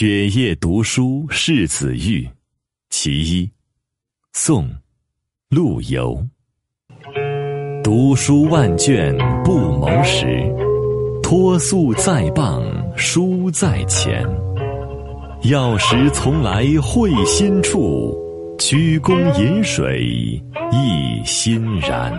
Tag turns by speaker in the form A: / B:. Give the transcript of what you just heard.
A: 雪夜读书示子聿其一。宋。陆游。读书万卷不谋时，脱素在傍，书在前。要识从来会心处，鞠躬饮水亦欣然。